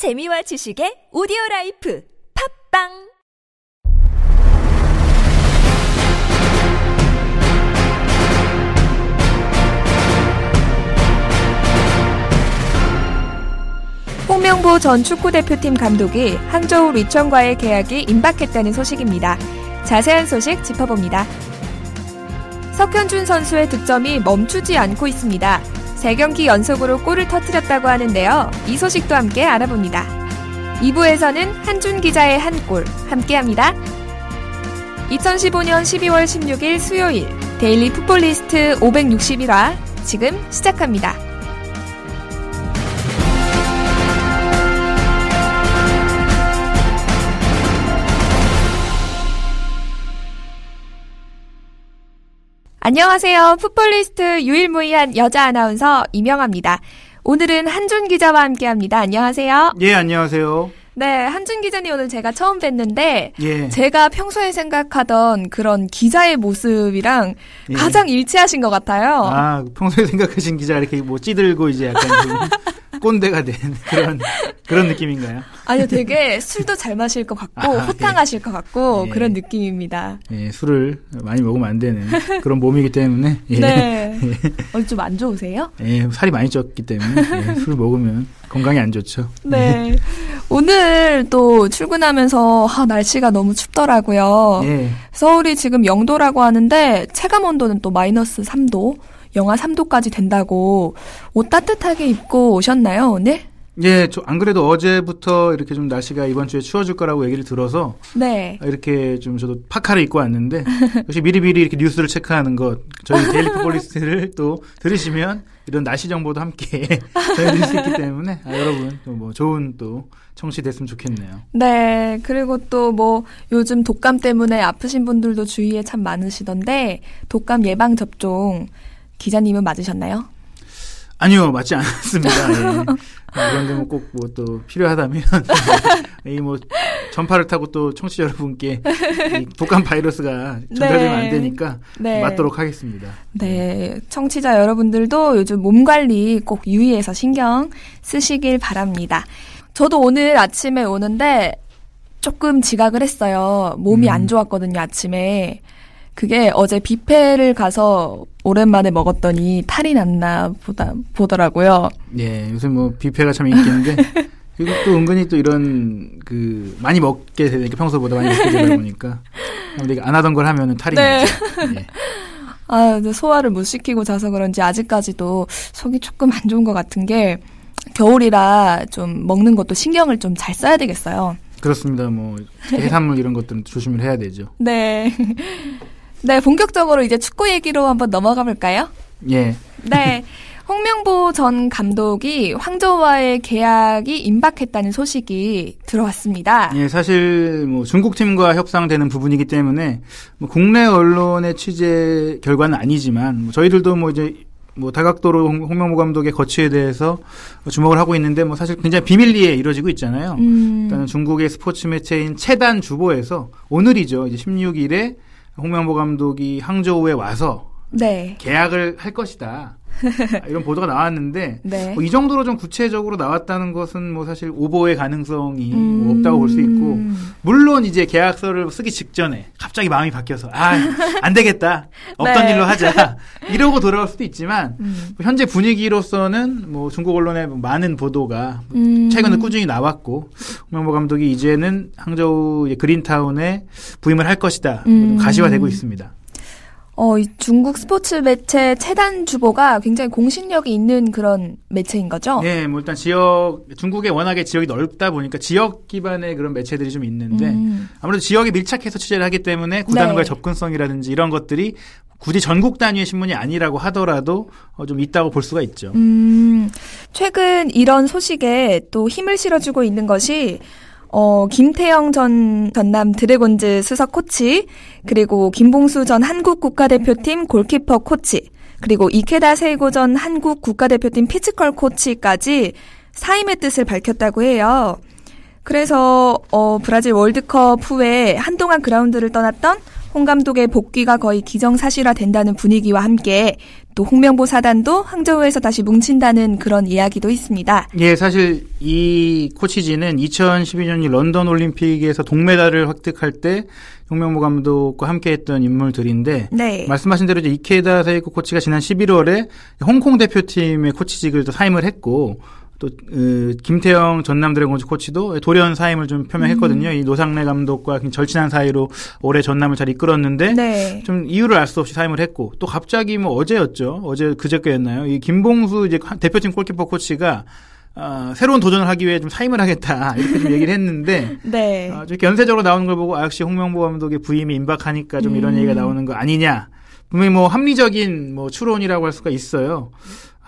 재미와 지식의 오디오 라이프 팟빵 홍명보 전 축구대표팀 감독이 항저우 뤼청과의 계약이 임박했다는 소식입니다. 자세한 소식 짚어봅니다. 석현준 선수의 득점이 멈추지 않고 있습니다. 3경기 연속으로 골을 터뜨렸다고 하는데요. 이 소식도 함께 알아봅니다. 2부에서는 한준 기자의 한 골 함께합니다. 2015년 12월 16일 수요일 데일리 풋볼리스트 561화 지금 시작합니다. 안녕하세요. 풋볼리스트 유일무이한 여자 아나운서 이명아입니다. 오늘은 한준 기자와 함께 합니다. 안녕하세요. 예, 안녕하세요. 네, 한준 기자님 오늘 제가 처음 뵀는데 예. 제가 평소에 생각하던 그런 기자의 모습이랑 예. 가장 일치하신 것 같아요. 아, 평소에 생각하신 기자 이렇게 뭐 찌들고 이제 약간 좀 꼰대가 된 그런 그런 느낌인가요? 아니요, 되게 술도 잘 마실 것 같고 아, 호탕하실 것 같고 예. 그런 느낌입니다. 예, 술을 많이 먹으면 안 되는 그런 몸이기 때문에 예. 네. 어, 좀안 좋으세요? 예, 살이 많이 쪘기 때문에 예, 술 먹으면 건강에 안 좋죠. 네. 오늘 또 출근하면서 아, 날씨가 너무 춥더라고요. 예. 서울이 지금 0도라고 하는데 체감 온도는 또 마이너스 3도, 영하 3도까지 된다고 옷 따뜻하게 입고 오셨나요, 오늘? 예, 저 안 그래도 어제부터 이렇게 좀 날씨가 이번 주에 추워질 거라고 얘기를 들어서 네. 이렇게 좀 저도 파카를 입고 왔는데 역시 미리미리 이렇게 뉴스를 체크하는 것 저희 데일리 풋볼리스트를 또 들으시면 이런 날씨 정보도 함께 전해드릴 수 있기 때문에 아, 여러분 또뭐 좋은 또 청취 됐으면 좋겠네요. 네. 그리고 또 뭐 요즘 독감 때문에 아프신 분들도 주위에 참 많으시던데 독감 예방 접종 기자님은 맞으셨나요? 아니요 맞지 않았습니다. 예. 아, 그런데 뭐꼭뭐 또 필요하다면 이뭐 전파를 타고 또 청취자 여러분께 이 독감 바이러스가 전달되면 네. 안 되니까 네. 맞도록 하겠습니다. 네, 청취자 여러분들도 요즘 몸 관리 꼭 유의해서 신경 쓰시길 바랍니다. 저도 오늘 아침에 오는데 조금 지각을 했어요. 몸이 음. 안 좋았거든요, 아침에. 그게 어제 뷔페를 가서 오랜만에 먹었더니 탈이 났나 보다, 보더라고요. 예, 요새 뭐 뷔페가 참 인기인데 그리고 또 은근히 또 이런 그 많이 먹게 되니까 평소보다 많이 먹게 되다 보니까 우리가 안 하던 걸 하면은 탈이 네. 나죠. 예. 아, 소화를 못 시키고 자서 그런지 아직까지도 속이 조금 안 좋은 것 같은 게 겨울이라 좀 먹는 것도 신경을 좀 잘 써야 되겠어요. 그렇습니다. 뭐 해산물 이런 것들은 조심을 해야 되죠. 네. 네, 본격적으로 이제 축구 얘기로 한번 넘어가 볼까요? 예. 네. 홍명보 전 감독이 황저와의 계약이 임박했다는 소식이 들어왔습니다. 예, 사실 뭐 중국 팀과 협상되는 부분이기 때문에 뭐 국내 언론의 취재 결과는 아니지만 뭐 저희들도 뭐 이제 뭐 다각도로 홍- 홍명보 감독의 거취에 대해서 주목을 하고 있는데 뭐 사실 굉장히 비밀리에 이루어지고 있잖아요. 음, 일단은 중국의 스포츠 매체인 체단 주보에서 오늘이죠. 이제 16일에 홍명보 감독이 항저우에 와서 네. 계약을 할 것이다. 이런 보도가 나왔는데 네. 뭐 이 정도로 좀 구체적으로 나왔다는 것은 뭐 사실 오보의 가능성이 음. 뭐 없다고 볼 수 있고 물론 이제 계약서를 쓰기 직전에 갑자기 마음이 바뀌어서 아안 되겠다 없던 네. 일로 하자 이러고 돌아올 수도 있지만 음. 현재 분위기로서는 뭐 중국 언론의 많은 보도가 음. 최근에 꾸준히 나왔고 홍명보 감독이 이제는 항저우 그린타운에 부임을 할 것이다 음. 가시화되고 있습니다. 어, 이 중국 스포츠 매체 체단 주보가 굉장히 공신력이 있는 그런 매체인 거죠? 네, 뭐 일단 지역 중국에 워낙에 지역이 넓다 보니까 지역 기반의 그런 매체들이 좀 있는데 음. 아무래도 지역에 밀착해서 취재를 하기 때문에 구단과의 네. 접근성이라든지 이런 것들이 굳이 전국 단위의 신문이 아니라고 하더라도 어, 좀 있다고 볼 수가 있죠. 음, 최근 이런 소식에 또 힘을 실어주고 있는 것이 어, 김태영 전 전남 드래곤즈 수석 코치, 그리고 김봉수 전 한국 국가대표팀 골키퍼 코치, 그리고 이케다 세이고 전 한국 국가대표팀 피지컬 코치까지 사임의 뜻을 밝혔다고 해요. 그래서 어, 브라질 월드컵 후에 한동안 그라운드를 떠났던 홍 감독의 복귀가 거의 기정사실화 된다는 분위기와 함께 또 홍명보 사단도 항저우에서 다시 뭉친다는 그런 이야기도 있습니다. 예, 사실 이 코치진은 2012년 런던 올림픽에서 동메달을 획득할 때 홍명보 감독과 함께했던 인물들인데 네. 말씀하신 대로 이제 이케다 세이고 코치가 지난 11월에 홍콩 대표팀의 코치직을 또 사임을 했고 또 으, 김태영 전남 드래곤즈 코치도 돌연 사임을 좀 표명했거든요. 음. 이 노상래 감독과 절친한 사이로 올해 전남을 잘 이끌었는데 네. 좀 이유를 알 수 없이 사임을 했고 또 갑자기 뭐 어제였죠. 어제 그저께였나요? 이 김봉수 이제 대표팀 골키퍼 코치가 어, 새로운 도전을 하기 위해 좀 사임을 하겠다 이렇게 좀 얘기를 했는데 네. 어, 좀 연쇄적으로 나오는 걸 보고 아, 역시 홍명보 감독의 부임이 임박하니까 좀 이런 음. 얘기가 나오는 거 아니냐 분명히 뭐 합리적인 뭐 추론이라고 할 수가 있어요.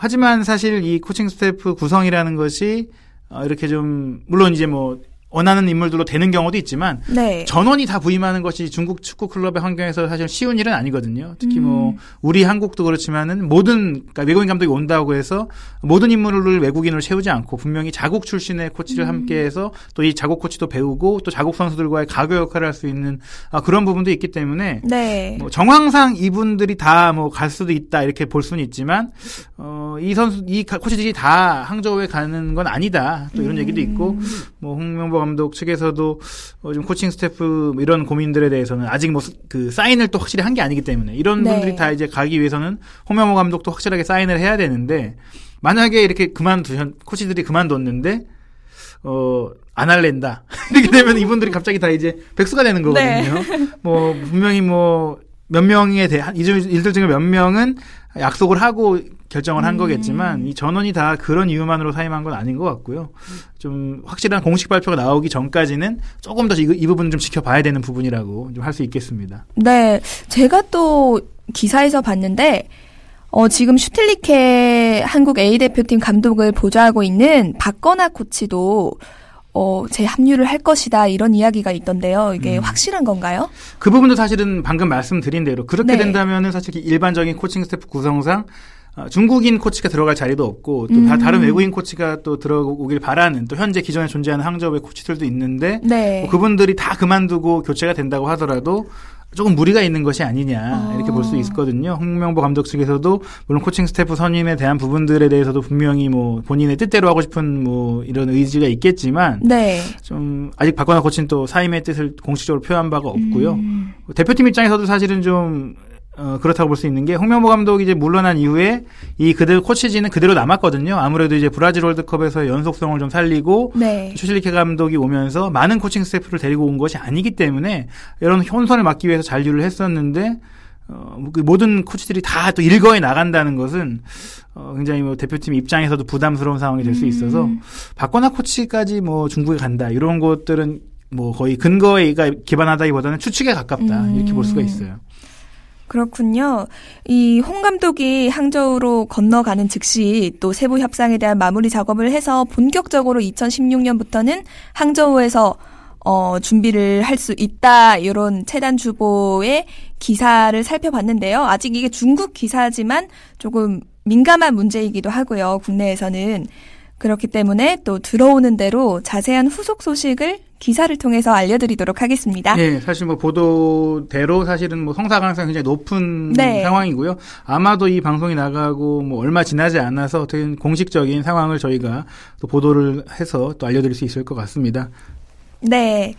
하지만 사실 이 코칭 스태프 구성이라는 것이 어, 이렇게 좀 물론 이제 뭐 원하는 인물들로 되는 경우도 있지만 네. 전원이 다 부임하는 것이 중국 축구 클럽의 환경에서 사실 쉬운 일은 아니거든요. 특히 뭐 음. 뭐 우리 한국도 그렇지만은 모든 그러니까 외국인 감독이 온다고 해서 모든 인물을 외국인으로 채우지 않고 분명히 자국 출신의 코치를 음. 함께해서 또 이 자국 코치도 배우고 또 자국 선수들과의 가교 역할을 할 수 있는 아, 그런 부분도 있기 때문에 네. 뭐 정황상 이분들이 다 뭐 갈 수도 있다 이렇게 볼 수는 있지만 어, 이 선수 이 코치들이 다 항저우에 가는 건 아니다 또 이런 음. 얘기도 있고 뭐 홍명보 감독 측에서도 어, 좀 코칭 스태프 뭐 이런 고민들에 대해서는 아직 뭐 그 사인을 또 확실히 한 게 아니기 때문에 이런 네. 분들이 다 이제 가기 위해서는 홍명호 감독도 확실하게 사인을 해야 되는데 만약에 이렇게 그만두셨 코치들이 그만뒀는데 어, 안 할랜다. 이렇게 되면 이분들이 갑자기 다 이제 백수가 되는 거거든요. 네. 뭐, 분명히 뭐, 몇 명에 대한, 이들 중에 몇 명은 약속을 하고 결정을 한 음. 거겠지만 이 전원이 다 그런 이유만으로 사임한 건 아닌 것 같고요. 좀 확실한 공식 발표가 나오기 전까지는 조금 더이 부분을 좀 지켜봐야 되는 부분이라고 좀 할 수 있겠습니다. 네, 제가 또 기사에서 봤는데 어, 지금 슈틸리케 한국 A 대표팀 감독을 보좌하고 있는 박건아 코치도 어, 재합류를 할 것이다 이런 이야기가 있던데요. 이게 음. 확실한 건가요? 그 부분도 사실은 방금 말씀드린 대로 그렇게 네. 된다면은 사실 일반적인 코칭 스태프 구성상 어, 중국인 코치가 들어갈 자리도 없고 또 음. 다른 외국인 코치가 또 들어오길 바라는 또 현재 기존에 존재하는 항저우의 코치들도 있는데 네. 뭐 그분들이 다 그만두고 교체가 된다고 하더라도 조금 무리가 있는 것이 아니냐 이렇게 볼 수 있거든요. 홍명보 감독 측에서도 물론 코칭 스태프 선임에 대한 부분들에 대해서도 분명히 뭐 본인의 뜻대로 하고 싶은 뭐 이런 의지가 있겠지만 네. 좀 아직 박건하 코치는 또 사임의 뜻을 공식적으로 표한 바가 없고요. 음. 대표팀 입장에서도 사실은 좀 어, 그렇다고 볼 수 있는 게 홍명보 감독이 이제 물러난 이후에 이 그들 코치진은 그대로 남았거든요. 아무래도 이제 브라질 월드컵에서 연속성을 좀 살리고 네. 추실리케 감독이 오면서 많은 코칭 스태프를 데리고 온 것이 아니기 때문에 이런 혼선을 막기 위해서 잔류를 했었는데 어, 그 모든 코치들이 다 또 일거에 나간다는 것은 어, 굉장히 뭐 대표팀 입장에서도 부담스러운 상황이 될 수 있어서 음. 박건아 코치까지 뭐 중국에 간다 이런 것들은 뭐 거의 근거에 기반하다기보다는 추측에 가깝다 음. 이렇게 볼 수가 있어요. 그렇군요. 이 홍 감독이 항저우로 건너가는 즉시 또 세부 협상에 대한 마무리 작업을 해서 본격적으로 2016년부터는 항저우에서 어, 준비를 할 수 있다. 이런 체단 주보의 기사를 살펴봤는데요. 아직 이게 중국 기사지만 조금 민감한 문제이기도 하고요. 국내에서는. 그렇기 때문에 또 들어오는 대로 자세한 후속 소식을 기사를 통해서 알려드리도록 하겠습니다. 네, 사실 뭐 보도대로 사실은 뭐 성사 가능성이 굉장히 높은 네. 상황이고요. 아마도 이 방송이 나가고 뭐 얼마 지나지 않아서 어떻게 공식적인 상황을 저희가 또 보도를 해서 또 알려드릴 수 있을 것 같습니다. 네.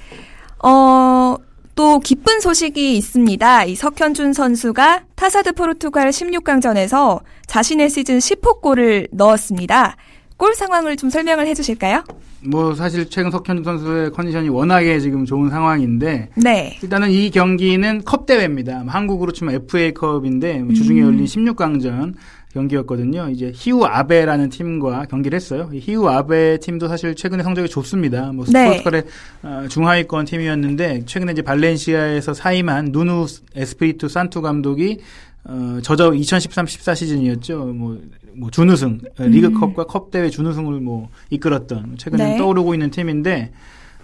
어, 또 기쁜 소식이 있습니다. 이 석현준 선수가 타사드 포르투갈 16강전에서 자신의 시즌 10호 골을 넣었습니다. 골 상황을 좀 설명을 해 주실까요? 뭐 사실 최근 석현준 선수의 컨디션이 워낙에 지금 좋은 상황인데 네. 일단은 이 경기는 컵 대회입니다. 한국으로 치면 FA컵인데 뭐 주중에 음. 열린 16강전 경기였거든요. 이제 히우 아베라는 팀과 경기를 했어요. 히우 아베 팀도 사실 최근에 성적이 좋습니다. 뭐 네. 스포츠컬의 어, 중하위권 팀이었는데 최근에 이제 발렌시아에서 사임한 누누 에스피리투 산투 감독이 어, 저저 2013-14 시즌이었죠. 뭐, 뭐 준우승, 음. 리그컵과 컵 대회 준우승을 뭐 이끌었던 최근에 네. 떠오르고 있는 팀인데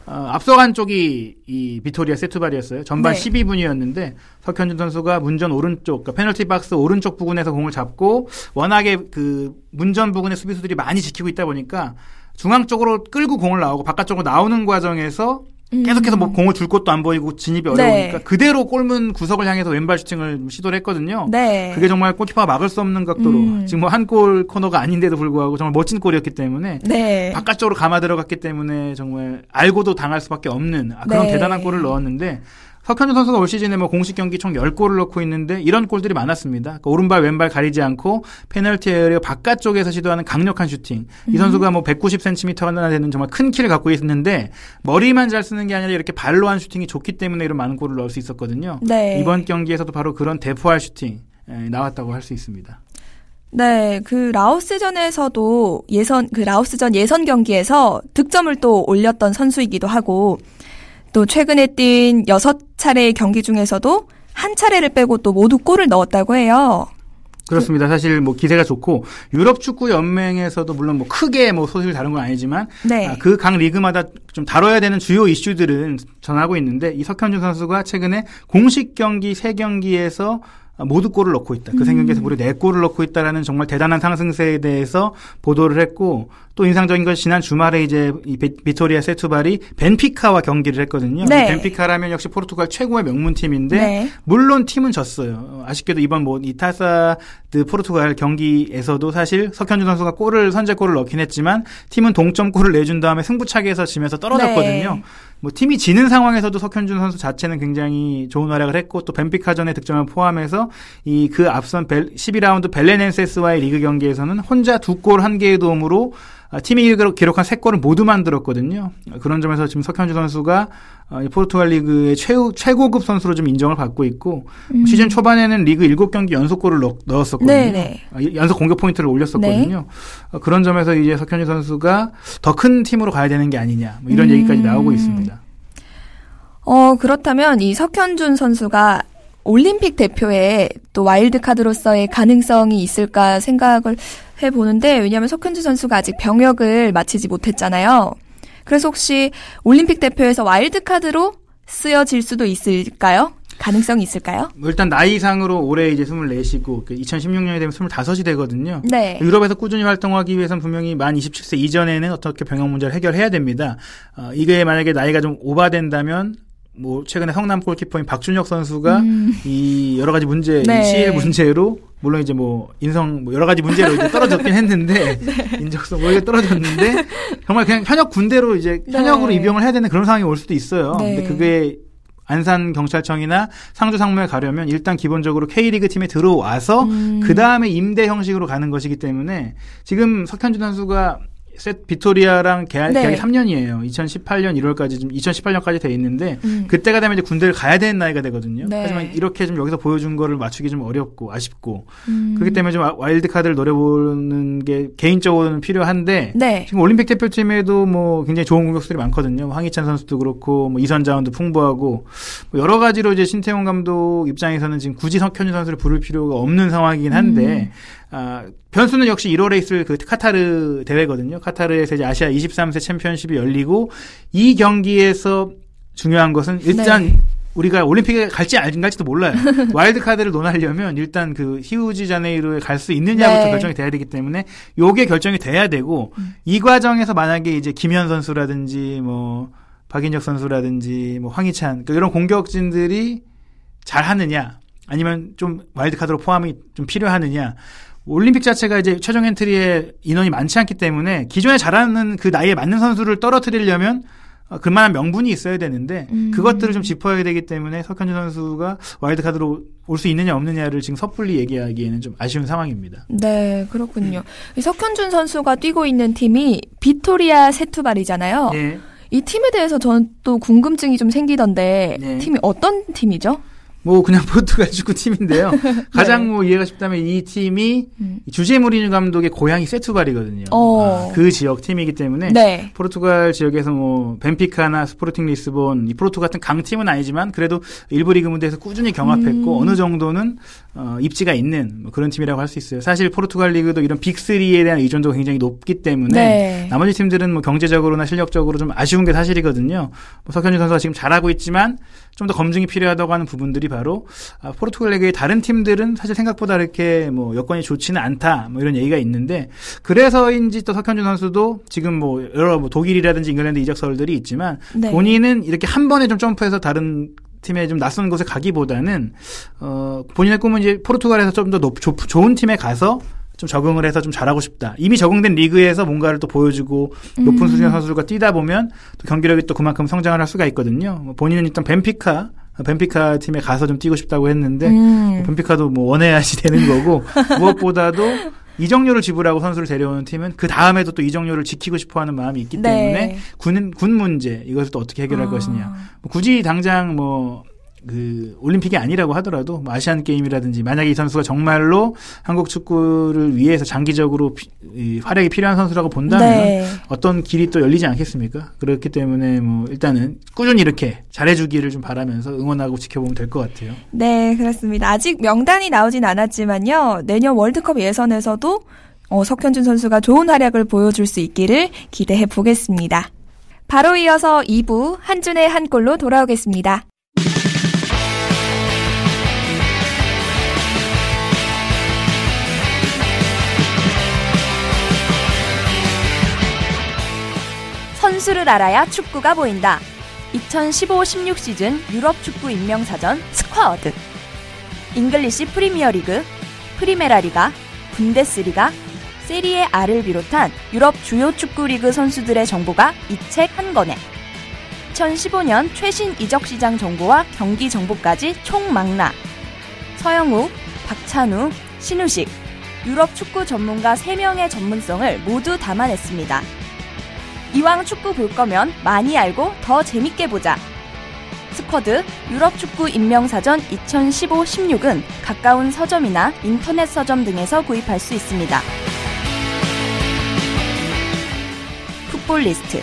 어, 앞서간 쪽이 이 비토리아 세투발이었어요. 전반 네. 12분이었는데 석현준 선수가 문전 오른쪽, 그러니까 페널티 박스 오른쪽 부근에서 공을 잡고 워낙에 그 문전 부근의 수비수들이 많이 지키고 있다 보니까 중앙 쪽으로 끌고 공을 나오고 바깥쪽으로 나오는 과정에서 계속해서 뭐 공을 줄 곳도 안 보이고 진입이 음. 네. 어려우니까 그대로 골문 구석을 향해서 왼발 슈팅을 시도를 했거든요. 네. 그게 정말 골키퍼가 막을 수 없는 각도로 음. 지금 뭐 한 골 코너가 아닌데도 불구하고 정말 멋진 골이었기 때문에 네. 바깥쪽으로 감아 들어갔기 때문에 정말 알고도 당할 수밖에 없는 아, 그런 네. 대단한 골을 넣었는데 석현준 선수가 올 시즌에 뭐 공식 경기 총 10골을 넣고 있는데 이런 골들이 많았습니다. 그러니까 오른발 왼발 가리지 않고 페널티 에어리어 바깥쪽에서 시도하는 강력한 슈팅. 이 음. 선수가 뭐 190cm나 되는 정말 큰 키를 갖고 있는데 머리만 잘 쓰는 게 아니라 이렇게 발로 한 슈팅이 좋기 때문에 이런 많은 골을 넣을 수 있었거든요. 네. 이번 경기에서도 바로 그런 대포알 슈팅 예, 나왔다고 할 수 있습니다. 네, 그 라오스전에서도 예선 그 라오스전 예선 경기에서 득점을 또 올렸던 선수이기도 하고 또 최근에 뛴 여섯 차례의 경기 중에서도 한 차례를 빼고 또 모두 골을 넣었다고 해요. 그렇습니다. 사실 뭐 기세가 좋고 유럽 축구 연맹에서도 물론 뭐 크게 뭐 소식을 다룬 건 아니지만 네. 그 각 리그마다 좀 다뤄야 되는 주요 이슈들은 전하고 있는데 이 석현준 선수가 최근에 공식 경기 세 경기에서 모두 골을 넣고 있다. 그세 경기에서 무려 네 골을 넣고 있다라는 정말 대단한 상승세에 대해서 보도를 했고 또 인상적인 건 지난 주말에 이제 이 비- 비토리아 세투발이 벤피카와 경기를 했거든요. 네. 이 벤피카라면 역시 포르투갈 최고의 명문팀인데 네. 물론 팀은 졌어요. 어, 아쉽게도 이번 뭐 이 타사 드 포르투갈 경기에서도 사실 석현준 선수가 골을 선제골을 넣긴 했지만 팀은 동점골을 내준 다음에 승부차기에서 지면서 떨어졌거든요. 네. 뭐 팀이 지는 상황에서도 석현준 선수 자체는 굉장히 좋은 활약을 했고 또 벤피카전의 득점을 포함해서 이 그 앞선 벨, 12라운드 벨레넨세스와의 리그 경기에서는 혼자 두 골 한 개의 도움으로 아, 팀이 기록- 기록한 세 골을 모두 만들었거든요. 아, 그런 점에서 지금 석현준 선수가 어, 이 포르투갈 리그의 최우, 최고급 선수로 좀 인정을 받고 있고 시즌 초반에는 리그 7경기 연속골을 넣, 넣었었거든요. 음. 네네. 아, 이- 연속 공격 포인트를 올렸었거든요. 어, 그런 점에서 이제 석현준 선수가 더 큰 팀으로 가야 되는 게 아니냐 뭐 이런 음. 얘기까지 나오고 있습니다. 어, 그렇다면 이 석현준 선수가 올림픽 대표에 또 와일드카드로서의 가능성이 있을까 생각을 해보는데, 왜냐하면 석현준 선수가 아직 병역을 마치지 못했잖아요. 그래서 혹시 올림픽 대표에서 와일드카드로 쓰여질 수도 있을까요? 가능성이 있을까요? 뭐 일단 나이상으로 올해 이제 24시고 2016년이 되면 25이 되거든요. 네. 유럽에서 꾸준히 활동하기 위해서는 분명히 만 27세 이전에는 어떻게 병역 문제를 해결해야 됩니다. 어, 이게 만약에 나이가 좀 오바된다면 뭐 최근에 성남 골키퍼인 박준혁 선수가 음. 이 여러 가지 문제, 네. 이 CL 문제로 물론 이제 뭐 인성 뭐 여러 가지 문제로 이제 떨어졌긴 했는데 인적성 뭐 이게 떨어졌는데 정말 그냥 현역 군대로 이제 네. 현역으로 입영을 해야 되는 그런 상황이 올 수도 있어요. 네. 근데 그게 안산 경찰청이나 상주 상무에 가려면 일단 기본적으로 K리그 팀에 들어와서 음. 그 다음에 임대 형식으로 가는 것이기 때문에 지금 석현준 선수가 셋 비토리아랑 계약, 네. 계약이 3년이에요. 2018년 1월까지 좀 2018년까지 돼 있는데 음. 그때가 되면 이제 군대를 가야 되는 나이가 되거든요. 네. 하지만 이렇게 좀 여기서 보여준 거를 맞추기 좀 어렵고 아쉽고 음. 그렇기 때문에 좀 와- 와일드 카드를 노려보는 게 개인적으로는 필요한데 네. 지금 올림픽 대표팀에도 뭐 굉장히 좋은 공격수들이 많거든요. 황희찬 선수도 그렇고 뭐 2선 자원도 풍부하고 뭐 여러 가지로 이제 신태용 감독 입장에서는 지금 굳이 석현준 선수를 부를 필요가 없는 상황이긴 한데 아, 변수는 역시 1월에 있을 그 카타르 대회거든요. 카타르에서 이제 아시아 23세 챔피언십이 열리고 이 경기에서 중요한 것은 일단 네. 우리가 올림픽에 갈지 안 갈지도 몰라요. 와일드 카드를 논하려면 일단 그 히우 지 자네이루에 갈 수 있느냐부터 네. 결정이 돼야 되기 때문에 요게 결정이 돼야 되고 이 과정에서 만약에 이제 김현 선수라든지 뭐 박인혁 선수라든지 뭐 황희찬 그 이런 공격진들이 잘 하느냐 아니면 좀 와일드 카드로 포함이 좀 필요하느냐 올림픽 자체가 이제 최종 엔트리에 인원이 많지 않기 때문에 기존에 잘하는 그 나이에 맞는 선수를 떨어뜨리려면 어, 그만한 명분이 있어야 되는데 음. 그것들을 좀 짚어야 되기 때문에 석현준 선수가 와일드 카드로 올 수 있느냐 없느냐를 지금 섣불리 얘기하기에는 좀 아쉬운 상황입니다. 네, 그렇군요. 이 석현준 선수가 뛰고 있는 팀이 비토리아 세투발이잖아요. 예. 이 팀에 대해서 저는 또 궁금증이 좀 생기던데 네. 팀이 어떤 팀이죠? 뭐 그냥 포르투갈 축구 팀인데요. 가장 뭐 이해가 쉽다면 이 팀이 네. 음. 주제 무리뉴 감독의 고향이 세투발이거든요. 어. 아, 그 지역 팀이기 때문에 네. 포르투갈 지역에서 뭐 벤피카나 스포르팅 리스본, 이 포르투 같은 강팀은 아니지만 그래도 일부 리그 무대에서 꾸준히 경합했고 음. 어느 정도는 어, 입지가 있는 뭐 그런 팀이라고 할 수 있어요. 사실 포르투갈 리그도 이런 빅3에 대한 의존도가 굉장히 높기 때문에 네. 나머지 팀들은 뭐 경제적으로나 실력적으로 좀 아쉬운 게 사실이거든요. 뭐 석현준 선수가 지금 잘하고 있지만 좀 더 검증이 필요하다고 하는 부분들이 바로 아, 포르투갈 리그의 다른 팀들은 사실 생각보다 이렇게 뭐 여건이 좋지는 않다 뭐 이런 얘기가 있는데 그래서인지 또 석현준 선수도 지금 뭐 여러 뭐 독일이라든지 잉글랜드 이적설들이 있지만 네. 본인은 이렇게 한 번에 좀 점프해서 다른 팀에 좀 낯선 곳에 가기보다는 어 본인의 꿈은 이제 포르투갈에서 좀 더 좋은 팀에 가서 좀 적응을 해서 좀 잘하고 싶다. 이미 적응된 리그에서 뭔가를 또 보여주고 높은 음. 수준의 선수들과 뛰다 보면 또 경기력이 또 그만큼 성장을 할 수가 있거든요. 뭐 본인은 일단 벤피카 벤피카 팀에 가서 좀 뛰고 싶다고 했는데 음. 뭐 벤피카도 뭐 원해야지 되는 거고 무엇보다도 이적료를 지불하고 선수를 데려오는 팀은 그 다음에도 또 이적료를 지키고 싶어하는 마음이 있기 네. 때문에 군, 군 문제 이것을 또 어떻게 해결할 아. 것이냐 뭐 굳이 당장 뭐 그 올림픽이 아니라고 하더라도 뭐 아시안 게임이라든지 만약에 이 선수가 정말로 한국 축구를 위해서 장기적으로 피- 이 활약이 필요한 선수라고 본다면 네. 어떤 길이 또 열리지 않겠습니까? 그렇기 때문에 뭐 일단은 꾸준히 이렇게 잘해주기를 좀 바라면서 응원하고 지켜보면 될 것 같아요. 네, 그렇습니다. 아직 명단이 나오진 않았지만요. 내년 월드컵 예선에서도 어, 석현준 선수가 좋은 활약을 보여줄 수 있기를 기대해 보겠습니다. 바로 이어서 2부 한준의 한 골로 돌아오겠습니다. 선수를 알아야 축구가 보인다. 2015-16 시즌 유럽 축구 인명사전 스쿼드. 잉글리시 프리미어리그, 프리메라리가, 분데스리가, 세리에 A를 비롯한 유럽 주요 축구 리그 선수들의 정보가 이 책 한 권에 2015년 최신 이적 시장 정보와 경기 정보까지 총망라. 서영욱, 박찬우, 신우식, 유럽 축구 전문가 3명의 전문성을 모두 담아냈습니다. 이왕 축구 볼 거면 많이 알고 더 재밌게 보자. 스쿼드 유럽 축구 인명사전 2015-16은 가까운 서점이나 인터넷 서점 등에서 구입할 수 있습니다. 풋볼 리스트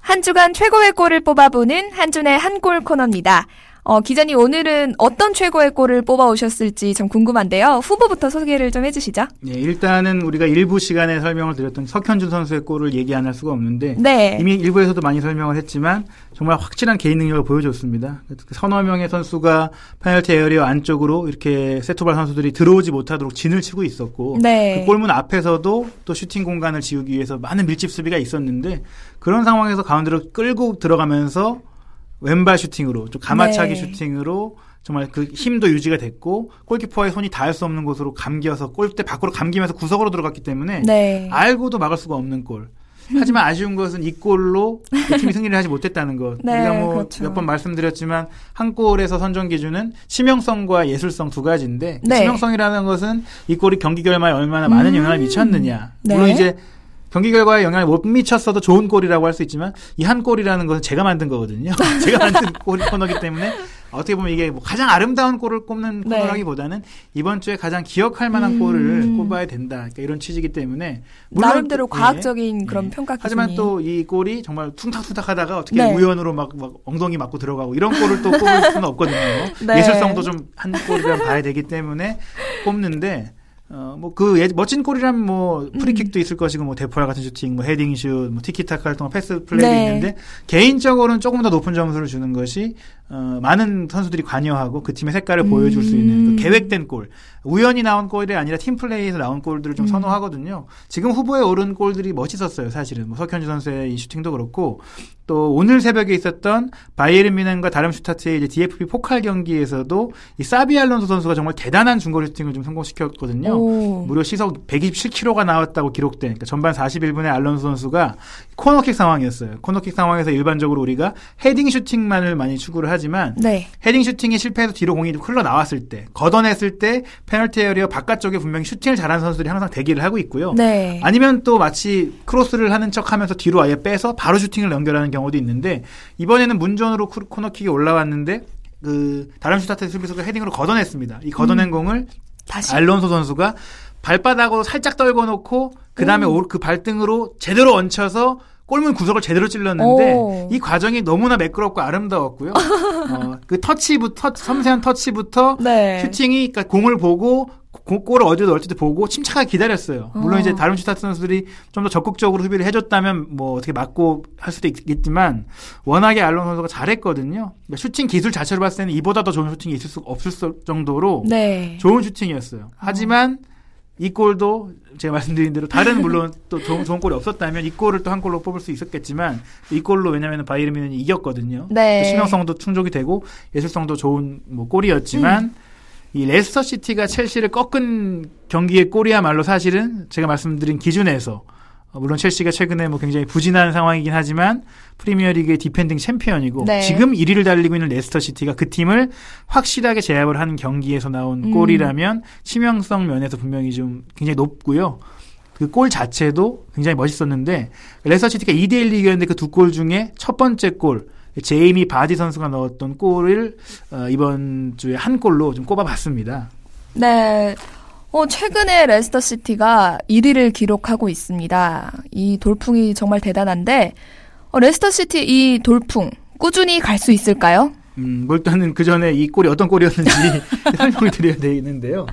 한 주간 최고의 골을 뽑아보는 한준의 한 골 코너입니다. 어, 기자님 오늘은 어떤 최고의 골을 뽑아오셨을지 좀 궁금한데요. 후보부터 소개를 좀 해주시죠. 네, 일단은 우리가 일부 시간에 설명을 드렸던 석현준 선수의 골을 얘기 안 할 수가 없는데 네. 이미 일부에서도 많이 설명을 했지만 정말 확실한 개인 능력을 보여줬습니다. 그 서너 명의 선수가 페널티 에어리어 안쪽으로 이렇게 세토발 선수들이 들어오지 못하도록 진을 치고 있었고 네. 그 골문 앞에서도 또 슈팅 공간을 지우기 위해서 많은 밀집 수비가 있었는데 그런 상황에서 가운데로 끌고 들어가면서 왼발 슈팅으로 좀 가마차기 네. 슈팅으로 정말 그 힘도 유지가 됐고 골키퍼의 손이 닿을 수 없는 곳으로 감겨서 골대 밖으로 감기면서 구석으로 들어갔기 때문에 네. 알고도 막을 수가 없는 골. 하지만 아쉬운 것은 이 골로 그 팀이 승리를 하지 못했다는 것. 네, 우리가 뭐 그렇죠. 몇번 말씀드렸지만 한 골에서 선정 기준은 치명성과 예술성 두 가지인데 그 네. 치명성이라는 것은 이 골이 경기 결과에 얼마나 많은 음. 영향을 미쳤느냐. 네. 물론 이제 경기 결과에 영향을 못 미쳤어도 좋은 골이라고 할 수 있지만 이 한 골이라는 것은 제가 만든 거거든요. 제가 만든 골 코너기 때문에 어떻게 보면 이게 뭐 가장 아름다운 골을 꼽는 네. 코너라기보다는 이번 주에 가장 기억할 만한 음. 골을 꼽아야 된다. 그러니까 이런 취지이기 때문에 물론 나름대로. 과학적인 그런 예. 평가 기준이. 하지만 또 이 골이 정말 퉁탁퉁탁하다가 어떻게 네. 우연으로 막, 막 엉덩이 맞고 들어가고 이런 골을 또 꼽을 수는 없거든요. 네. 예술성도 좀 한 골이라 봐야 되기 때문에 꼽는데 어, 뭐, 그, 예- 멋진 골이라면 뭐, 프리킥도 있을 것이고, 뭐, 대포알 같은 슈팅, 뭐, 헤딩 슛, 뭐, 티키타카 활동, 패스 플레이도 네. 있는데, 개인적으로는 조금 더 높은 점수를 주는 것이, 어, 많은 선수들이 관여하고 그 팀의 색깔을 보여줄 수 있는 음. 그 계획된 골. 우연히 나온 골이 아니라 팀 플레이에서 나온 골들을 좀 음. 선호하거든요. 지금 후보에 오른 골들이 멋있었어요, 사실은. 뭐, 석현준 선수의 이 슈팅도 그렇고, 또 오늘 새벽에 있었던 바이에른 뮌헨과 다름슈타트의 이제 DFB 포칼 경기에서도 이 사비 알론소 선수가 정말 대단한 중거리 슈팅을 좀 성공시켰거든요. 오. 무려 시속 127km가 나왔다고 기록된 그러니까 전반 41분에 알론소 선수가 코너킥 상황이었어요. 코너킥 상황에서 일반적으로 우리가 헤딩 슈팅만을 많이 추구를 하지만 네. 헤딩 슈팅이 실패해서 뒤로 공이 흘러 나왔을 때 걷어냈을 때 페널티 에어리어 바깥쪽에 분명히 슈팅을 잘하는 선수들이 항상 대기를 하고 있고요. 네. 아니면 또 마치 크로스를 하는 척 하면서 뒤로 아예 빼서 바로 슈팅을 연결하는 경우도 있는데 이번에는 문전으로 쿠- 코너킥이 올라왔는데 그 다름슈타트 수비수가 헤딩으로 걷어냈습니다. 이 걷어낸 공을 다시. 알론소 선수가 발바닥으로 살짝 떨궈 놓고 그다음에 음. 그 발등으로 제대로 얹혀서 골문 구석을 제대로 찔렀는데 오. 이 과정이 너무나 매끄럽고 아름다웠고요. 어, 그 터치부터 섬세한 터치부터 네. 슈팅이 그러니까 공을 보고 골을 어디로 넣을지도 보고 침착하게 기다렸어요. 물론 어. 이제 다름슈타트 선수들이 좀 더 적극적으로 수비를 해줬다면 뭐 어떻게 맞고 할 수도 있겠지만 워낙에 알론소 선수가 잘했거든요. 그러니까 슈팅 기술 자체로 봤을 때는 이보다 더 좋은 슈팅이 있을 수 없을 수- 정도로 네. 좋은 슈팅이었어요. 하지만 이 골도 제가 말씀드린 대로 다른 물론 또 좋은, 좋은 골이 없었다면 이 골을 또 한 골로 뽑을 수 있었겠지만 이 골로 왜냐하면 바이에른 뮌헨이 이겼거든요. 네. 신명성도 충족이 되고 예술성도 좋은 뭐 골이었지만 음. 이 레스터 시티가 첼시를 꺾은 경기의 골이야말로 사실은 제가 말씀드린 기준에서 어, 물론 첼시가 최근에 뭐 굉장히 부진한 상황이긴 하지만 프리미어리그의 디펜딩 챔피언이고 네. 지금 1위를 달리고 있는 레스터 시티가 그 팀을 확실하게 제압을 하는 경기에서 나온 음. 골이라면 치명성 면에서 분명히 좀 굉장히 높고요. 그 골 자체도 굉장히 멋있었는데 레스터 시티가 2대 1 이겼는데 그 두 골 중에 첫 번째 골 제이미 바디 선수가 넣었던 골을 어, 이번 주에 한 골로 좀 꼽아봤습니다. 네. 어, 최근에 레스터 시티가 1위를 기록하고 있습니다. 이 돌풍이 정말 대단한데, 어, 레스터 시티 이 돌풍, 꾸준히 갈 수 있을까요? 음, 뭐 일단은 그 전에 이 골이 어떤 골이었는지 설명을 드려야 되는데요.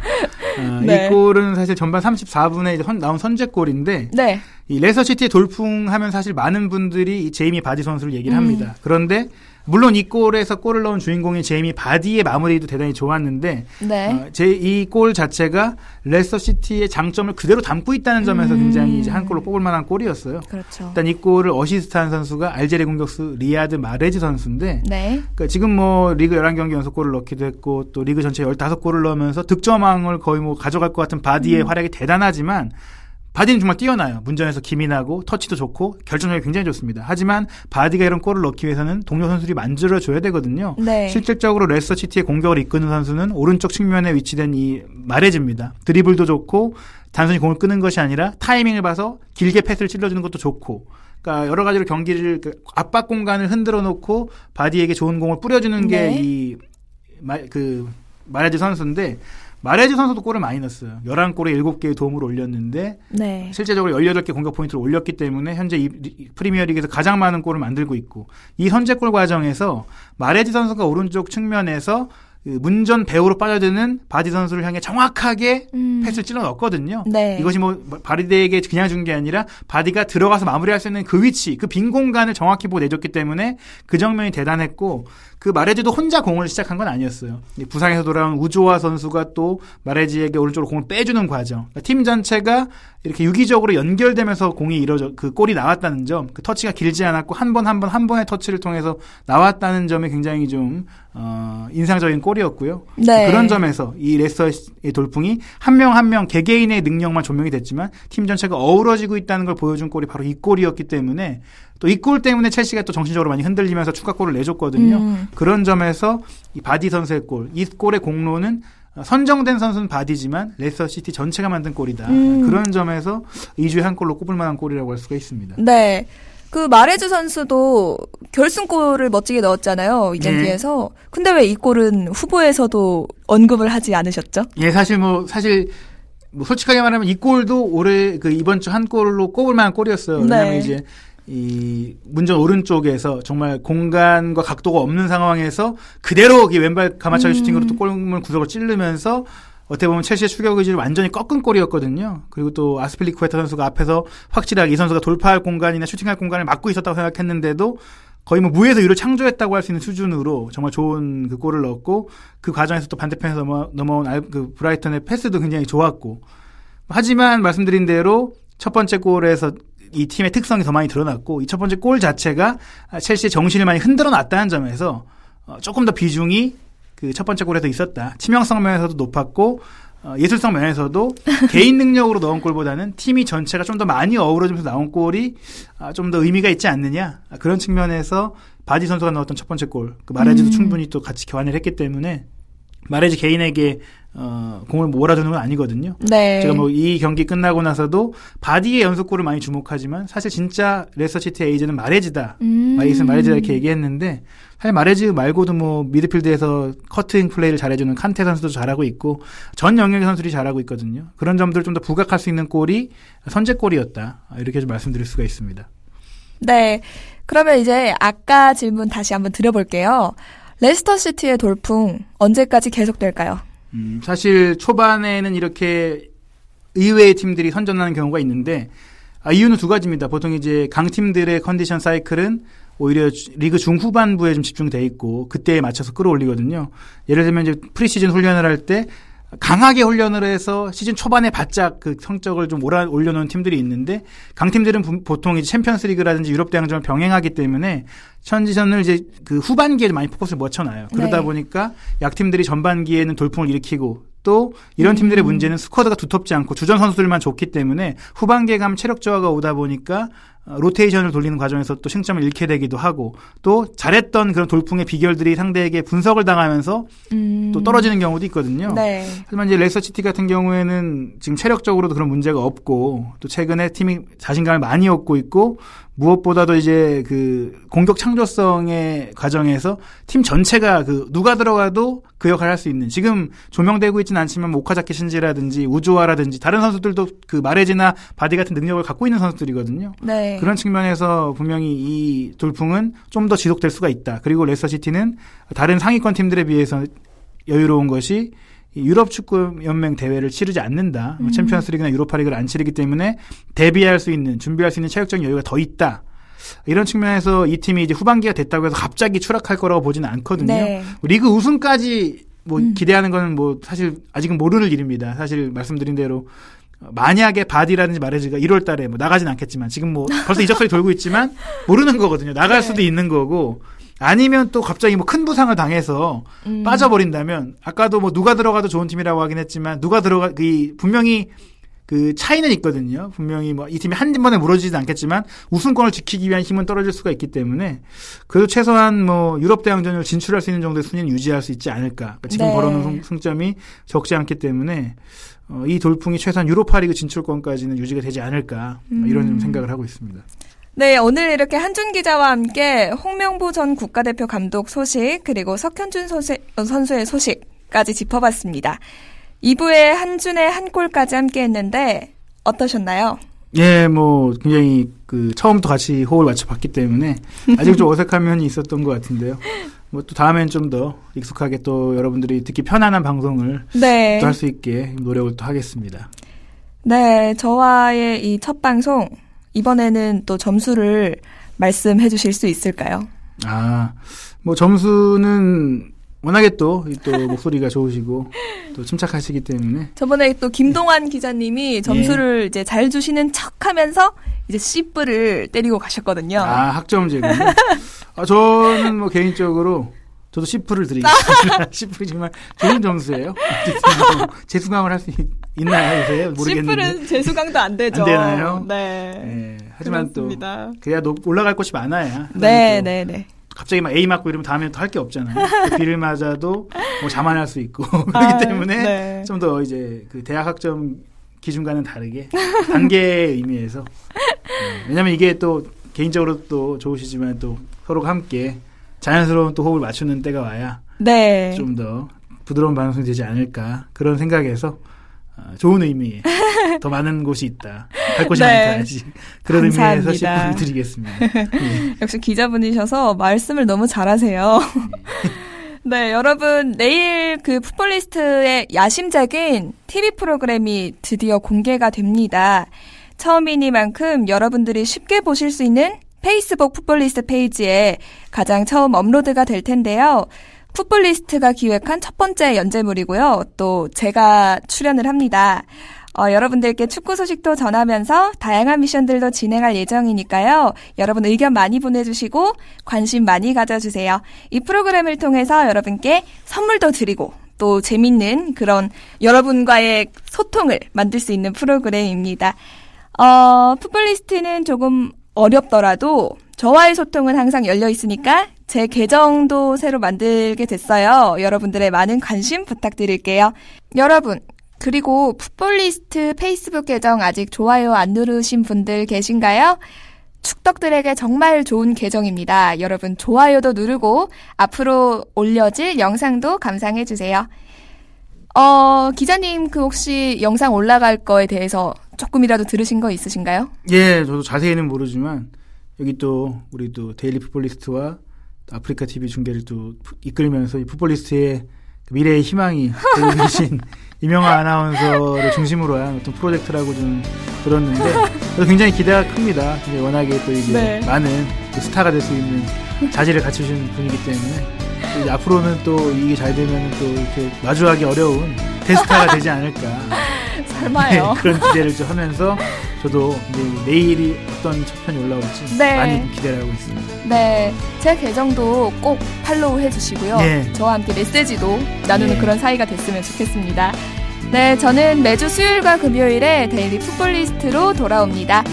어, 네. 이 골은 사실 전반 34분에 이제 선- 나온 선제골인데 네. 이 레스터시티의 돌풍 하면 사실 많은 분들이 이 제이미 바디 선수를 얘기를 음. 합니다. 그런데 물론 이 골에서 골을 넣은 주인공인 제이미 바디의 마무리도 대단히 좋았는데 네. 어, 제이 골 자체가 레스터 시티의 장점을 그대로 담고 있다는 점에서 음. 굉장히 이제 한 골로 뽑을 만한 골이었어요. 그렇죠. 일단 이 골을 어시스트한 선수가 알제리 공격수 리아드 마레즈 선수인데 네. 그러니까 지금 뭐 리그 11경기 연속 골을 넣기도 했고 또 리그 전체 15골을 넣으면서 득점왕을 거의 뭐 가져갈 것 같은 바디의 음. 활약이 대단하지만 바디는 정말 뛰어나요. 문전에서 기민하고 터치도 좋고 결정력이 굉장히 좋습니다. 하지만 바디가 이런 골을 넣기 위해서는 동료 선수들이 만들어 줘야 되거든요. 네. 실질적으로 레스터 시티의 공격을 이끄는 선수는 오른쪽 측면에 위치된 이 마레즈입니다. 드리블도 좋고 단순히 공을 끄는 것이 아니라 타이밍을 봐서 길게 패스를 찔러주는 것도 좋고 그러니까 여러 가지로 경기를 그 압박 공간을 흔들어 놓고 바디에게 좋은 공을 뿌려주는 네. 게이 그 마레즈 선수인데 마레즈 선수도 골을 많이 넣었어요. 11골에 7개의 도움을 올렸는데 네. 실제적으로 18개 공격 포인트를 올렸기 때문에 현재 이, 이 프리미어리그에서 가장 많은 골을 만들고 있고 이 선제골 과정에서 마레지 선수가 오른쪽 측면에서 그 문전 배후로 빠져드는 바디 선수를 향해 정확하게 음. 패스를 찔러 넣었거든요. 네. 이것이 뭐 바디에게 그냥 준 게 아니라 바디가 들어가서 마무리할 수 있는 그 위치, 그 빈 공간을 정확히 보고 내줬기 때문에 그 장면이 대단했고 그 마레즈도 혼자 공을 시작한 건 아니었어요. 이 부상에서 돌아온 우조아 선수가 또 마레즈에게 오른쪽으로 공을 빼주는 과정. 그러니까 팀 전체가 이렇게 유기적으로 연결되면서 공이 이루어져 그 골이 나왔다는 점, 그 터치가 길지 않았고 한 번 한 번 한 번의 터치를 통해서 나왔다는 점이 굉장히 좀 어, 인상적인 골이었고요. 네. 그런 점에서 이 레스터의 돌풍이 한 명 한명 개개인의 능력만 조명이 됐지만 팀 전체가 어우러지고 있다는 걸 보여준 골이 바로 이 골이었기 때문에 또 이 골 때문에 첼시가 또 정신적으로 많이 흔들리면서 추가골을 내줬거든요. 음. 그런 점에서 이 바디 선수의 골, 이 골의 공로는 선정된 선수는 바디지만 레스터 시티 전체가 만든 골이다. 음. 그런 점에서 이 주의 한 골로 꼽을 만한 골이라고 할 수가 있습니다. 네. 그 마레즈 선수도 결승골을 멋지게 넣었잖아요. 이 네. 경기에서. 근데 왜 이 골은 후보에서도 언급을 하지 않으셨죠? 예, 사실 뭐 사실 뭐 솔직하게 말하면 이 골도 올해 그 이번 주 한 골로 꼽을 만한 골이었어요. 왜냐면 네. 이제 이 문전 오른쪽에서 정말 공간과 각도가 없는 상황에서 그대로 이 왼발 가마차기 음. 슈팅으로 또 골문 구석을 찌르면서 어떻게 보면 첼시의 추격 의지를 완전히 꺾은 골이었거든요. 그리고 또 아스필리쿠에타 선수가 앞에서 확실하게 이 선수가 돌파할 공간이나 슈팅할 공간을 막고 있었다고 생각했는데도 거의 뭐 무에서 유를 창조했다고 할 수 있는 수준으로 정말 좋은 그 골을 넣었고 그 과정에서 또 반대편에서 넘어, 넘어온 알, 그 브라이턴의 패스도 굉장히 좋았고 하지만 말씀드린 대로 첫 번째 골에서 이 팀의 특성이 더 많이 드러났고 이 첫 번째 골 자체가 첼시의 정신을 많이 흔들어 놨다는 점에서 어, 조금 더 비중이 그 첫 번째 골에도 있었다. 치명성 면에서도 높았고 어, 예술성 면에서도 개인 능력으로 넣은 골보다는 팀이 전체가 좀 더 많이 어우러지면서 나온 골이 아, 좀더 의미가 있지 않느냐 아, 그런 측면에서 바디 선수가 넣었던 첫 번째 골, 그 마레즈도 음. 충분히 또 같이 공헌을 했기 때문에 마레즈 개인에게 어, 공을 몰아주는 건 아니거든요. 네. 제가 뭐 이 경기 끝나고 나서도 바디의 연속골을 많이 주목하지만 사실 진짜 레스터시티 에이스는 마레즈다. 음. 마이슨 마레즈다 이렇게 얘기했는데 사실 마레즈 말고도 뭐 미드필드에서 커팅 플레이를 잘해주는 칸테 선수도 잘하고 있고 전 영역의 선수들이 잘하고 있거든요. 그런 점들을 좀 더 부각할 수 있는 골이 선제골이었다. 이렇게 좀 말씀드릴 수가 있습니다. 네. 그러면 이제 아까 질문 다시 한번 드려볼게요. 레스터 시티의 돌풍 언제까지 계속될까요? 음, 사실 초반에는 이렇게 의외의 팀들이 선전하는 경우가 있는데 아, 이유는 두 가지입니다. 보통 이제 강팀들의 컨디션 사이클은 오히려 리그 중후반부에 좀 집중돼 있고 그때에 맞춰서 끌어올리거든요. 예를 들면 이제 프리시즌 훈련을 할 때 강하게 훈련을 해서 시즌 초반에 바짝 그 성적을 좀 올라, 올려놓은 팀들이 있는데 강팀들은 보통 이제 챔피언스 리그라든지 유럽 대항전을 병행하기 때문에 컨디션을 이제 그 후반기에 많이 포커스를 맞춰놔요. 그러다 네. 보니까 약팀들이 전반기에는 돌풍을 일으키고 또 이런 팀들의 음. 문제는 스쿼드가 두텁지 않고 주전 선수들만 좋기 때문에 후반기에 가면 체력 저하가 오다 보니까 어, 로테이션을 돌리는 과정에서 또 승점을 잃게 되기도 하고 또 잘했던 그런 돌풍의 비결들이 상대에게 분석을 당하면서 음. 또 떨어지는 경우도 있거든요. 네. 하지만 이제 레스터시티 같은 경우에는 지금 체력적으로도 그런 문제가 없고 또 최근에 팀이 자신감을 많이 얻고 있고 무엇보다도 이제 그 공격 창조성의 과정에서 팀 전체가 그 누가 들어가도 그 역할을 할 수 있는 지금 조명되고 있지는 않지만 오카자키 신지라든지 우조아라든지 다른 선수들도 그 마레즈나 바디 같은 능력을 갖고 있는 선수들이거든요. 네. 그런 측면에서 분명히 이 돌풍은 좀 더 지속될 수가 있다. 그리고 레스터시티는 다른 상위권 팀들에 비해서 여유로운 것이 유럽 축구 연맹 대회를 치르지 않는다. 뭐 음. 챔피언스리그나 유로파리그를 안 치르기 때문에 대비할 수 있는 준비할 수 있는 체력적 여유가 더 있다. 이런 측면에서 이 팀이 이제 후반기가 됐다고 해서 갑자기 추락할 거라고 보지는 않거든요. 네. 리그 우승까지 뭐 음. 기대하는 거는 뭐 사실 아직은 모르는 일입니다. 사실 말씀드린 대로 만약에 바디라든지 마레즈가 1월 달에 뭐 나가진 않겠지만 지금 뭐 벌써 이적설이 돌고 있지만 모르는 거거든요. 나갈 네. 수도 있는 거고 아니면 또 갑자기 뭐 큰 부상을 당해서 음. 빠져버린다면 아까도 뭐 누가 들어가도 좋은 팀이라고 하긴 했지만 누가 들어가 그 분명히 그 차이는 있거든요. 분명히 뭐 이 팀이 한 번에 무너지진 않겠지만 우승권을 지키기 위한 힘은 떨어질 수가 있기 때문에 그래도 최소한 뭐 유럽 대항전을 진출할 수 있는 정도의 순위는 유지할 수 있지 않을까. 그러니까 지금 네. 벌어놓은 승점이 적지 않기 때문에 어, 이 돌풍이 최소한 유로파리그 진출권까지는 유지가 되지 않을까 음. 이런 생각을 하고 있습니다. 네, 오늘 이렇게 한준 기자와 함께 홍명보 전 국가대표 감독 소식 그리고 석현준 선수의 소식까지 짚어봤습니다. 2부에 한준의 한 골까지 함께 했는데 어떠셨나요? 예, 뭐 굉장히 그 처음부터 같이 호흡을 맞춰 봤기 때문에 아직 좀 어색한 면이 있었던 것 같은데요. 뭐 또 다음엔 좀 더 익숙하게 또 여러분들이 듣기 편안한 방송을 네. 또 할 수 있게 노력을 또 하겠습니다. 네, 저와의 이 첫 방송 이번에는 또 점수를 말씀해 주실 수 있을까요? 아, 뭐 점수는 워낙에 또, 또 목소리가 좋으시고 또 침착하시기 때문에 저번에 또 김동환 기자님이 점수를 예. 이제 잘 주시는 척하면서 이제 씨뿔을 때리고 가셨거든요. 아 학점제군요. 아 저는 뭐 개인적으로 저도 씨뿔을 드리겠습니다. 씨뿔이 정말 좋은 점수예요. 뭐 재수강을 할 수 있나요 요새 모르겠는데. 씨뿔은 재수강도 안 되죠. 안 되나요? 네. 네. 하지만 그렇습니다. 또 그래야 올라갈 곳이 많아야. 네, 네, 네. 갑자기 막 A 맞고 이러면 다음에 또 할 게 없잖아요. 그 B를 맞아도 뭐 자만할 수 있고 그렇기 아, 때문에 네. 좀더 이제 그 대학 학점 기준과는 다르게 단계의 의미에서 네. 왜냐하면 이게 또 개인적으로 또 좋으시지만 또 서로가 함께 자연스러운 또 호흡을 맞추는 때가 와야 네. 좀 더 부드러운 방송이 되지 않을까 그런 생각에서 어, 좋은 의미에 더 많은 곳이 있다. 할 곳이 네. 많다. 아직 그런 감사합니다. 의미에서 시간을 드리겠습니다. 네. 역시 기자분이셔서 말씀을 너무 잘하세요. 네. 네, 여러분 내일 그 풋볼리스트의 야심작인 TV 프로그램이 드디어 공개가 됩니다. 처음이니만큼 여러분들이 쉽게 보실 수 있는 페이스북 풋볼리스트 페이지에 가장 처음 업로드가 될 텐데요. 풋볼리스트가 기획한 첫 번째 연재물이고요. 또 제가 출연을 합니다. 어, 여러분들께 축구 소식도 전하면서 다양한 미션들도 진행할 예정이니까요. 여러분 의견 많이 보내주시고 관심 많이 가져주세요. 이 프로그램을 통해서 여러분께 선물도 드리고 또 재밌는 그런 여러분과의 소통을 만들 수 있는 프로그램입니다. 어, 풋볼리스트는 조금 어렵더라도 저와의 소통은 항상 열려 있으니까 제 계정도 새로 만들게 됐어요. 여러분들의 많은 관심 부탁드릴게요. 여러분, 그리고 풋볼리스트 페이스북 계정 아직 좋아요 안 누르신 분들 계신가요? 축덕들에게 정말 좋은 계정입니다. 여러분 좋아요도 누르고 앞으로 올려질 영상도 감상해 주세요. 어, 기자님 그 혹시 영상 올라갈 거에 대해서 조금이라도 들으신 거 있으신가요? 예, 저도 자세히는 모르지만 여기 또 우리 또 데일리 풋볼리스트와 아프리카 TV 중계를 또 이끌면서 이 풋볼리스트의 미래의 희망이 되고 계신 이명화 아나운서를 중심으로 한 어떤 프로젝트라고 좀 들었는데 그래서 굉장히 기대가 큽니다. 근데 워낙에 또 이제 네. 많은 또 스타가 될 수 있는 자질을 갖추신 분이기 때문에 앞으로는 또 이게 잘 되면 또 이렇게 마주하기 어려운 대스타가 되지 않을까 설마요. 네, 그런 기대를 좀 하면서 저도 이제 내일이 어떤 첫 편이 올라올지 네. 많이 기대를 하고 있습니다. 네, 제 계정도 꼭 팔로우 해주시고요. 네. 저와 함께 메시지도 나누는 네. 그런 사이가 됐으면 좋겠습니다. 네, 저는 매주 수요일과 금요일에 데일리 풋볼리스트로 돌아옵니다.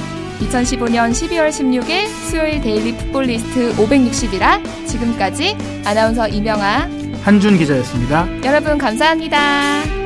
2015년 12월 16일 수요일 데일리 풋볼리스트 560이라 지금까지 아나운서 이명아 한준 기자였습니다. 여러분 감사합니다.